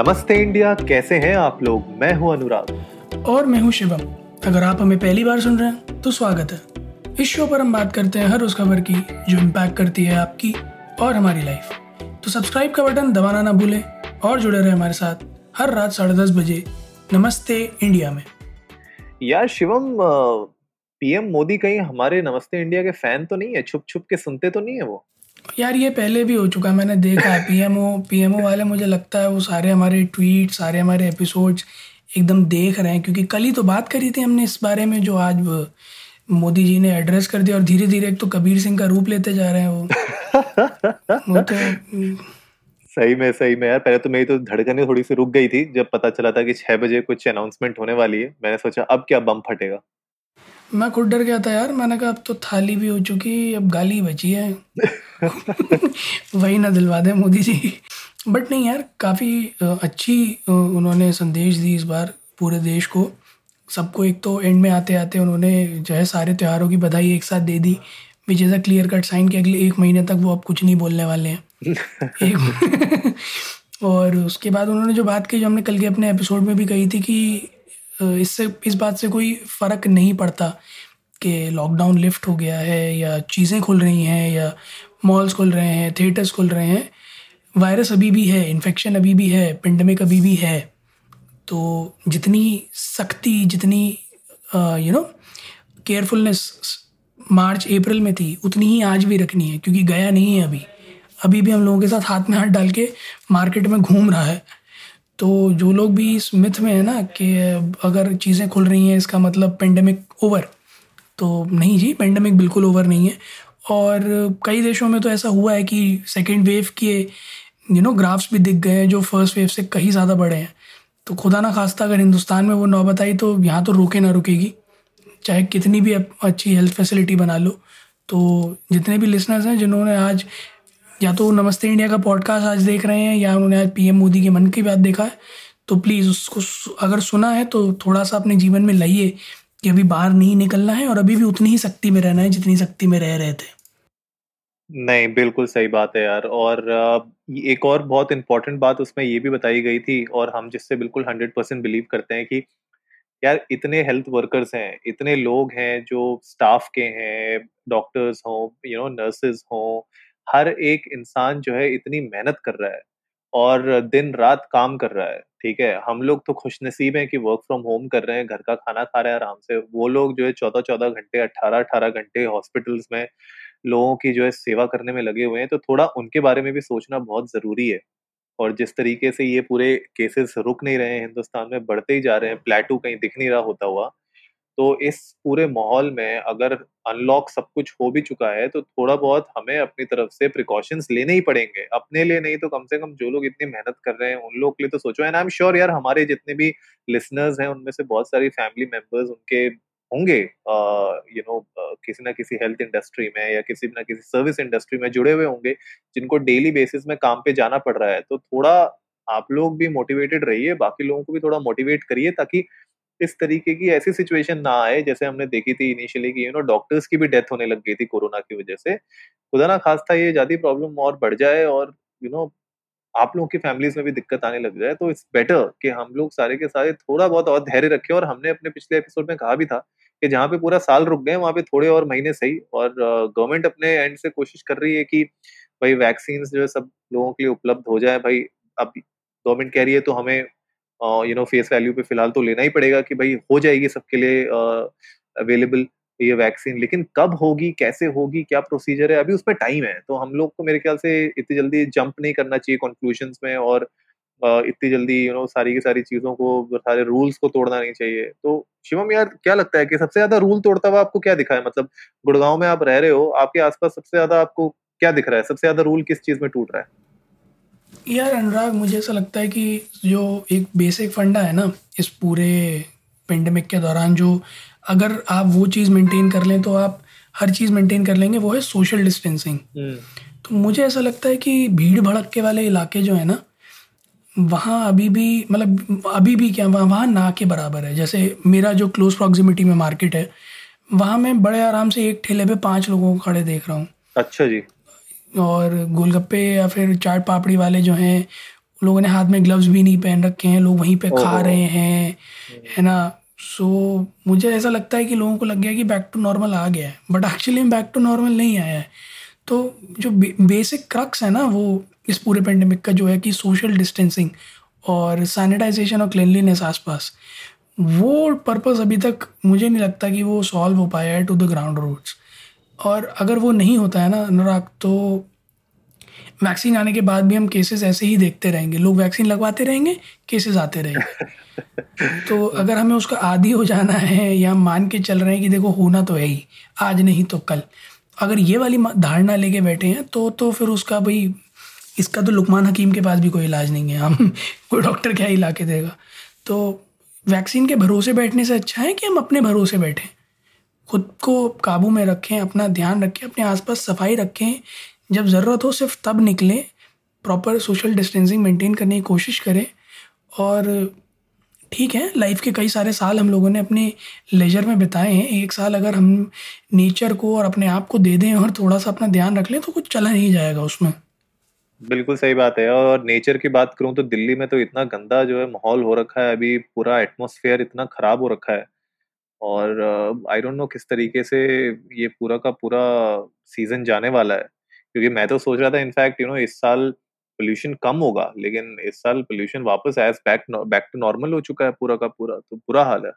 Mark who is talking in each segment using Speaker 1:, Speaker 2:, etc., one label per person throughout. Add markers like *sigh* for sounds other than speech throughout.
Speaker 1: नमस्ते इंडिया कैसे हैं आप लोग? मैं हूँ अनुराग।
Speaker 2: और मैं हूँ शिवम। अगर आप हमें पहली बार सुन रहे हैं तो स्वागत है। इस शो पर हम बात करते हैं हर उस खबर की जो इम्पैक्ट करती है आपकी और हमारी लाइफ तो सब्सक्राइब का बटन दबाना ना भूलें और जुड़े रहे हमारे साथ हर रात साढ़े दस बजे नमस्ते इंडिया में।
Speaker 1: यार शिवम पीएम मोदी कहीं हमारे नमस्ते इंडिया के फ़ैन तो नहीं है? छुप छुप के सुनते तो नहीं है वो?
Speaker 2: यार ये पहले भी हो चुका है, मैंने देखा है। पीएमओ पीएमओ वाले मुझे लगता है वो सारे हमारे ट्वीट सारे हमारे एपिसोड्स एकदम देख रहे हैं, क्योंकि कल ही तो बात करी थी हमने इस बारे में जो आज मोदी जी ने एड्रेस कर दिया और धीरे धीरे एक तो कबीर सिंह का रूप लेते जा रहे हैं वो। वो तो *laughs*
Speaker 1: सही में सही में यार, पहले तो मेरी तो धड़कने थोड़ी सी रुक गई थी, जब पता चला था कि छह बजे कुछ अनाउंसमेंट होने वाली है। मैंने सोचा, अब क्या बम फटेगा?
Speaker 2: मैं खुद डर गया था यार, मैंने कहा अब तो थाली भी हो चुकी, अब गाली बची है। वही ना दिलवा दे मोदी जी। बट नहीं यार, काफ़ी अच्छी उन्होंने संदेश दी इस बार पूरे देश को। सबको एक तो एंड में आते आते उन्होंने जो है सारे त्योहारों की बधाई एक साथ दे दी which is a clear cut sign कि अगले एक महीने तक वो अब कुछ नहीं बोलने वाले हैं। एक *laughs* और उसके बाद उन्होंने जो बात की जो हमने कल के अपने एपिसोड में भी कही थी कि इससे, इस बात से कोई फ़र्क नहीं पड़ता कि लॉकडाउन लिफ्ट हो गया है या चीज़ें खुल रही हैं या मॉल्स खुल रहे हैं थिएटर्स खुल रहे हैं। वायरस अभी भी है इन्फेक्शन अभी भी है पेंडेमिक अभी भी है। तो जितनी सख्ती, जितनी you know carefulness March, April में थी, उतनी ही आज भी रखनी है, क्योंकि गया नहीं है अभी। अभी भी हम लोगों के साथ हाथ में हाथ डाल के मार्केट में घूम रहा है। तो जो लोग भी इस मिथ में है ना कि अगर चीज़ें खुल रही हैं, इसका मतलब पेंडेमिक ओवर तो नहीं जी पेंडेमिक बिल्कुल ओवर नहीं है। और कई देशों में तो ऐसा हुआ है कि सेकेंड वेव के यू नो ग्राफ्स भी दिख गए हैं जो फ़र्स्ट वेव से कहीं ज़्यादा बड़े हैं। तो खुदा ना खास्ता, अगर हिंदुस्तान में वो नौबत आई तो यहाँ तो रुके ना रुकेगी। चाहे कितनी भी अच्छी हेल्थ फैसिलिटी बना लो। तो जितने भी लिसनर्स हैं, जिन्होंने आज या तो नमस्ते इंडिया का पॉडकास्ट आज देख रहे हैं, या उन्होंने आज पीएम मोदी के मन की बात देखा है तो प्लीज़ उसको अगर सुना है तो थोड़ा सा अपने जीवन में लाइए कि अभी बाहर नहीं निकलना है और अभी भी उतनी ही शक्ति में रहना है जितनी शक्ति में रह रहे थे।
Speaker 1: नहीं, बिल्कुल सही बात है यार। और एक और बहुत इंपॉर्टेंट बात उसमें ये भी बताई गई थी और हम जिससे बिल्कुल हंड्रेड परसेंट बिलीव करते हैं कि यार इतने हेल्थ वर्कर्स हैं, इतने लोग हैं जो स्टाफ के हैं डॉक्टर्स हों यू नो नर्सेज हों हर एक इंसान जो है इतनी मेहनत कर रहा है और दिन रात काम कर रहा है ठीक है? हम लोग तो खुश नसीब हैं कि वर्क फ्रॉम होम कर रहे हैं घर का खाना खा रहे हैं आराम से। वो लोग जो है चौदह चौदह घंटे अट्ठारह अट्ठारह घंटे हॉस्पिटल्स में लोगों की जो है सेवा करने में लगे हुए हैं। तो थोड़ा उनके बारे में भी सोचना बहुत ज़रूरी है। और जिस तरीके से ये पूरे केसेस रुक नहीं रहे हैं हिंदुस्तान में बढ़ते ही जा रहे हैं। प्लेटू कहीं दिख नहीं रहा होता हुआ। तो इस पूरे माहौल में अगर अनलॉक सब कुछ हो भी चुका है तो थोड़ा बहुत हमें अपनी तरफ़ से प्रिकॉशंस लेने ही पड़ेंगे। अपने लिए नहीं तो कम से कम जो लोग इतनी मेहनत कर रहे हैं, उन लोग के लिए तो सोचो। एंड आई एम श्योर यार हमारे जितने भी लिसनर्स हैं, उनमें से बहुत सारी फैमिली मेंबर्स उनके होंगे। यू नो किसी ना किसी हेल्थ इंडस्ट्री में या किसी ना किसी सर्विस इंडस्ट्री में जुड़े हुए होंगे, जिनको डेली बेसिस में काम पे जाना पड़ रहा है। तो थोड़ा आप लोग भी मोटिवेटेड रहिए, बाकी लोगों को भी थोड़ा मोटिवेट करिए, ताकि इस तरीके की ऐसी सिचुएशन ना आए, जैसे हमने देखी थी इनिशियली कि यू नो डॉक्टर्स की भी डेथ होने लग गई थी कोरोना की वजह से। खुदा ना खास था ये ज़्यादा प्रॉब्लम और बढ़ जाए और यू नो आप लोगों की फैमिलीज़ में भी दिक्कत आने लग जाए तो इट्स बेटर कि हम लोग सारे के सारे थोड़ा बहुत और धैर्य रखें। और हमने अपने पिछले एपिसोड में कहा भी था कि जहाँ पे पूरा साल रुक गए, वहाँ पे थोड़े और महीने सही। और गवर्नमेंट अपने एंड से कोशिश कर रही है कि भाई वैक्सीन जो है सब लोगों के लिए उपलब्ध हो जाए। भाई अब गवर्नमेंट कह रही है तो हमें यू नो फेस वैल्यू पे फ़िलहाल तो लेना ही पड़ेगा कि भाई हो जाएगी सबके लिए अवेलेबल ये वैक्सीन लेकिन कब होगी, कैसे होगी, क्या प्रोसीजर है, अभी उसमें टाइम है। तो हम लोग को मेरे ख्याल से इतनी जल्दी जंप नहीं करना चाहिए कंक्लूजन्स में और इतनी जल्दी यू नो सारी की सारी चीज़ों को, सारे रूल्स को तोड़ना नहीं चाहिए। तो शिवम यार, क्या लगता है कि सबसे ज़्यादा रूल तोड़ता हुआ आपको क्या दिखा है? मतलब गुड़गांव में आप रह रहे हो, आपके आसपास सबसे ज़्यादा आपको क्या दिख रहा है? सबसे ज़्यादा रूल किस चीज़ में टूट रहा है?
Speaker 2: यार अनुराग मुझे ऐसा लगता है कि जो एक बेसिक फंडा है ना इस पूरे पेंडेमिक के दौरान जो अगर आप वो चीज़ मेंटेन कर लें तो आप हर चीज़ मेंटेन कर लेंगे वो है सोशल डिस्टेंसिंग हम्म। तो मुझे ऐसा लगता है कि भीड़ भड़क के वाले इलाके जो है ना वहाँ अभी भी मतलब अभी भी क्या वहाँ वहाँ ना के बराबर है। जैसे मेरा जो क्लोज प्रॉक्सिमिटी में मार्केट है वहाँ मैं बड़े आराम से एक ठेले पे पाँच लोगों को खड़े देख रहा हूँ।
Speaker 1: अच्छा जी।
Speaker 2: और गोलगप्पे या फिर चाट पापड़ी वाले जो हैं लोगों ने हाथ में ग्लव्स भी नहीं पहन रखे हैं लोग वहीं पे खा रहे हैं
Speaker 1: हम्म,
Speaker 2: है ना? सो so, मुझे ऐसा लगता है कि लोगों को लग गया कि बैक टू नॉर्मल आ गया है। But actually back to normal नहीं आया है। तो जो बे, बेसिक क्रक्स है ना वो इस पूरे पेंडेमिक का जो है कि सोशल डिस्टेंसिंग और सैनिटाइजेशन और क्लिनलीनेस आसपास वो पर्पस अभी तक मुझे नहीं लगता कि वो सॉल्व हो पाया है टू द ग्राउंड रूट्स और अगर वो नहीं होता है ना अनुराग तो वैक्सीन आने के बाद भी हम केसेस ऐसे ही देखते रहेंगे। लोग वैक्सीन लगवाते रहेंगे केसेस आते रहेंगे। *laughs* तो अगर हमें उसका आदि हो जाना है या हम मान के चल रहे हैं कि देखो होना तो है ही आज नहीं तो कल। अगर ये वाली धारणा लेके बैठे हैं तो तो फिर उसका भाई इसका तो लुकमान हकीम के पास भी कोई इलाज नहीं है। हम कोई डॉक्टर क्या ही के देगा। तो वैक्सीन के भरोसे बैठने से अच्छा है कि हम अपने भरोसे बैठें? खुद को काबू में रखें, अपना ध्यान रखें, अपने आसपास सफ़ाई रखें। जब ज़रूरत हो, सिर्फ़ तब निकलें। प्रॉपर सोशल डिस्टेंसिंग मेंटेन करने की कोशिश करें। और ठीक है लाइफ के कई सारे साल हम लोगों ने अपने लेजर में बिताए हैं। एक साल अगर हम नेचर को और अपने आप को दे दें और थोड़ा सा अपना ध्यान रख लें तो कुछ चला नहीं जाएगा उसमें।
Speaker 1: बिल्कुल सही बात है। और नेचर की बात करूँ तो दिल्ली में तो इतना गंदा जो है माहौल हो रखा है। अभी पूरा एटमॉस्फेयर इतना खराब हो रखा है। और आई डोंट नो किस तरीके से ये पूरा का पूरा सीज़न जाने वाला है। क्योंकि मैं तो सोच रहा था इनफैक्ट यू नो इस साल पोल्यूशन कम होगा लेकिन इस साल पोल्यूशन वापस as back back to normal हो चुका है पूरा का पूरा तो बुरा हाल है।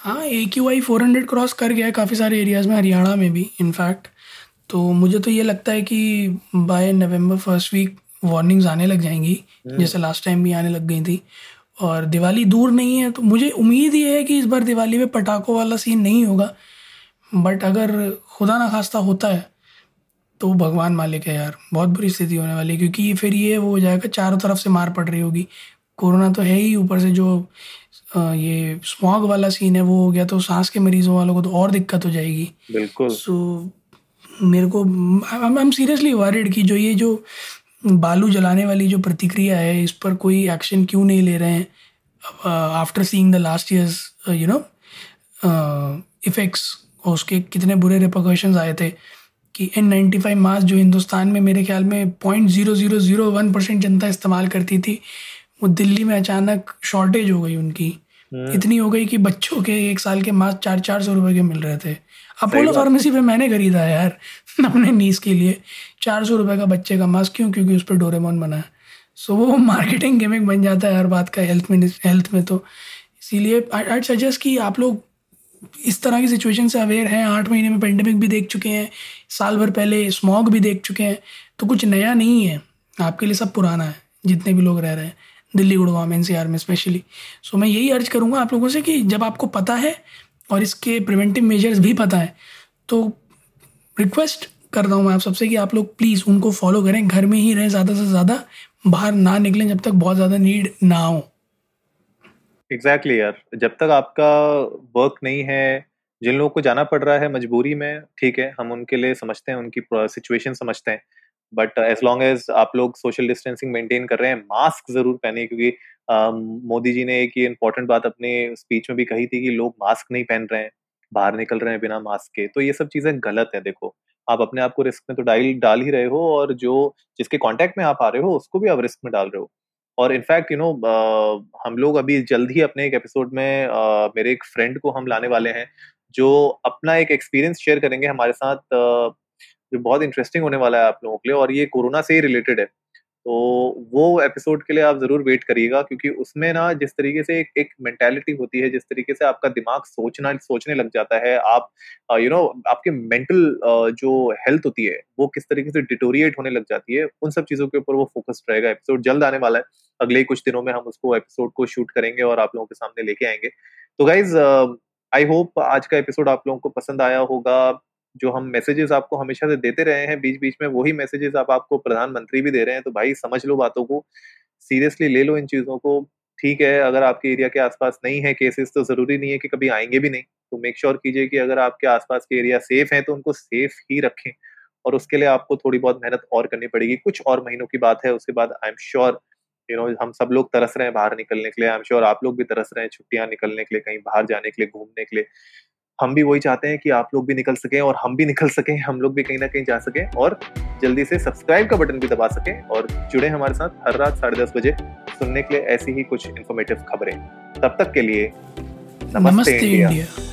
Speaker 2: हाँ A Q I four hundred cross कर गया है काफ़ी सारे एरियाज़ में हरियाणा में भी इनफैक्ट तो मुझे तो ये लगता है कि by November first week warnings आने लग जाएँगी जैसे लास्ट टाइम भी आने लग गई थी। और दिवाली दूर नहीं है तो मुझे उम्मीद ये है कि इस बार दिवाली में पटाखों वाला सीन नहीं होगा। बट अगर खुदा ना खास्ता होता है तो भगवान मालिक है यार। बहुत बुरी स्थिति होने वाली है क्योंकि फिर ये वो हो जाएगा चारों तरफ़ से मार पड़ रही होगी। कोरोना तो है ही ऊपर से जो ये स्मॉग वाला सीन है वो हो गया तो सांस के मरीजों वालों को तो और दिक्कत हो जाएगी।
Speaker 1: बिल्कुल।
Speaker 2: सो so, मेरे को आई एम सीरियसली वरिड कि जो ये जो बालू जलाने वाली जो प्रतिक्रिया है इस पर कोई एक्शन क्यों नहीं ले रहे हैं? After seeing the last years you know effects और उसके कितने बुरे रिपोकशंस आए थे कि एन नाइन्टी फाइव मास्क जो हिंदुस्तान में मेरे ख्याल में point zero zero zero one percent जनता इस्तेमाल करती थी वो दिल्ली में अचानक शॉर्टेज हो गई उनकी।
Speaker 1: हम्म,
Speaker 2: इतनी हो गई कि बच्चों के एक साल के मास्क चार चार सौ रुपये के मिल रहे थे। अपोलो फार्मेसी पे मैंने खरीदा है यार। *laughs* अपने नीस के लिए चार सौ रुपये का बच्चे का मास्क क्यों? क्योंकि उस पर डोरेमोन बना है। सो वो मार्केटिंग गेमिंग बन जाता है हर बात का हेल्थ में हेल्थ में तो। इसीलिए आई सजेस्ट कि आप लोग इस तरह की सिचुएशन से अवेयर हैं। आठ महीने में पेंडेमिक भी देख चुके हैं। साल भर पहले स्मॉग भी देख चुके हैं। तो कुछ नया नहीं है। आपके लिए सब पुराना है जितने भी लोग रह रहे हैं। दिल्ली गुड़गांव एनसीआर में स्पेशली सो so, मैं यही अर्ज़ करूँगा आप लोगों से कि जब आपको पता है और इसके प्रिवेंटिव मेजर्स भी पता है। तो रिक्वेस्ट कर रहा हूँ मैं आप सबसे कि आप लोग प्लीज़ उनको फॉलो करें। घर में ही रहें, ज़्यादा से ज़्यादा बाहर ना निकलें जब तक बहुत ज़्यादा नीड ना हो।
Speaker 1: एग्जैक्टली यार। जब तक आपका वर्क नहीं है, जिन लोगों को जाना पड़ रहा है मजबूरी में, ठीक है, हम उनके लिए समझते हैं, उनकी सिचुएशन समझते हैं। बट एज लॉन्ग एज आप लोग सोशल डिस्टेंसिंग मेंटेन कर रहे हैं मास्क ज़रूर पहने क्योंकि मोदी जी ने एक ये इंपॉर्टेंट बात अपने स्पीच में भी कही थी कि लोग मास्क नहीं पहन रहे हैं बाहर निकल रहे हैं बिना मास्क के। तो ये सब चीज़ें गलत है देखो। आप अपने आप को रिस्क में तो डाल डाल ही रहे हो और जो जिसके कांटेक्ट में आप आ रहे हो उसको भी आप रिस्क में डाल रहे हो। और इनफैक्ट यू नो हम लोग अभी जल्द ही अपने एक एपिसोड में अ, मेरे एक फ्रेंड को हम लाने वाले हैं जो अपना एक एक्सपीरियंस शेयर करेंगे हमारे साथ अ, जो बहुत इंटरेस्टिंग होने वाला है आप लोगों के लिए, और ये कोरोना से ही रिलेटेड है। तो वो एपिसोड के लिए आप ज़रूर वेट करिएगा, क्योंकि उसमें ना जिस तरीके से एक एक मेंटालिटी होती है, जिस तरीके से आपका दिमाग सोचना, सोचने लग जाता है, आप यू नो आपके मेंटल जो हेल्थ होती है, वो किस तरीके से डिटोरिएट होने लग जाती है, उन सब चीज़ों के ऊपर वो फोकस्ड रहेगा। एपिसोड जल्द आने वाला है। अगले कुछ दिनों में हम उसको एपिसोड को शूट करेंगे और आप लोगों के सामने लेके आएँगे। तो गाइज़ आई होप आज का एपिसोड आप लोगों को पसंद आया होगा। जो हम मैसेजेस आपको हमेशा से देते रहे हैं बीच बीच में वही मैसेजेस आप आपको प्रधानमंत्री भी दे रहे हैं तो भाई समझ लो बातों को। सीरियसली ले लो इन चीज़ों को। ठीक है, अगर आपके एरिया के आसपास नहीं है केसेस तो ज़रूरी नहीं है कि कभी आएँगे भी नहीं। तो मेक श्योर कीजिए कि अगर आपके आसपास के एरिया सेफ़ है तो उनको सेफ़ ही रखें। और उसके लिए आपको थोड़ी बहुत मेहनत और करनी पड़ेगी। कुछ और महीनों की बात है, उसके बाद I am sure you know हम सब लोग तरस रहे हैं बाहर निकलने के लिए। आई एम श्योर आप लोग भी तरस रहे हैं छुट्टियाँ निकलने के लिए, कहीं बाहर जाने के लिए, घूमने के लिए। हम भी वही चाहते हैं कि आप लोग भी निकल सकें और हम भी निकल सकें हम लोग भी कहीं ना कहीं जा सकें और जल्दी से सब्सक्राइब का बटन भी दबा सकें और जुड़े हमारे साथ हर रात साढ़े दस बजे सुनने के लिए ऐसी ही कुछ इन्फॉर्मेटिव खबरें तब तक के लिए
Speaker 2: नमस्ते, नमस्ते इंडिया, इंडिया।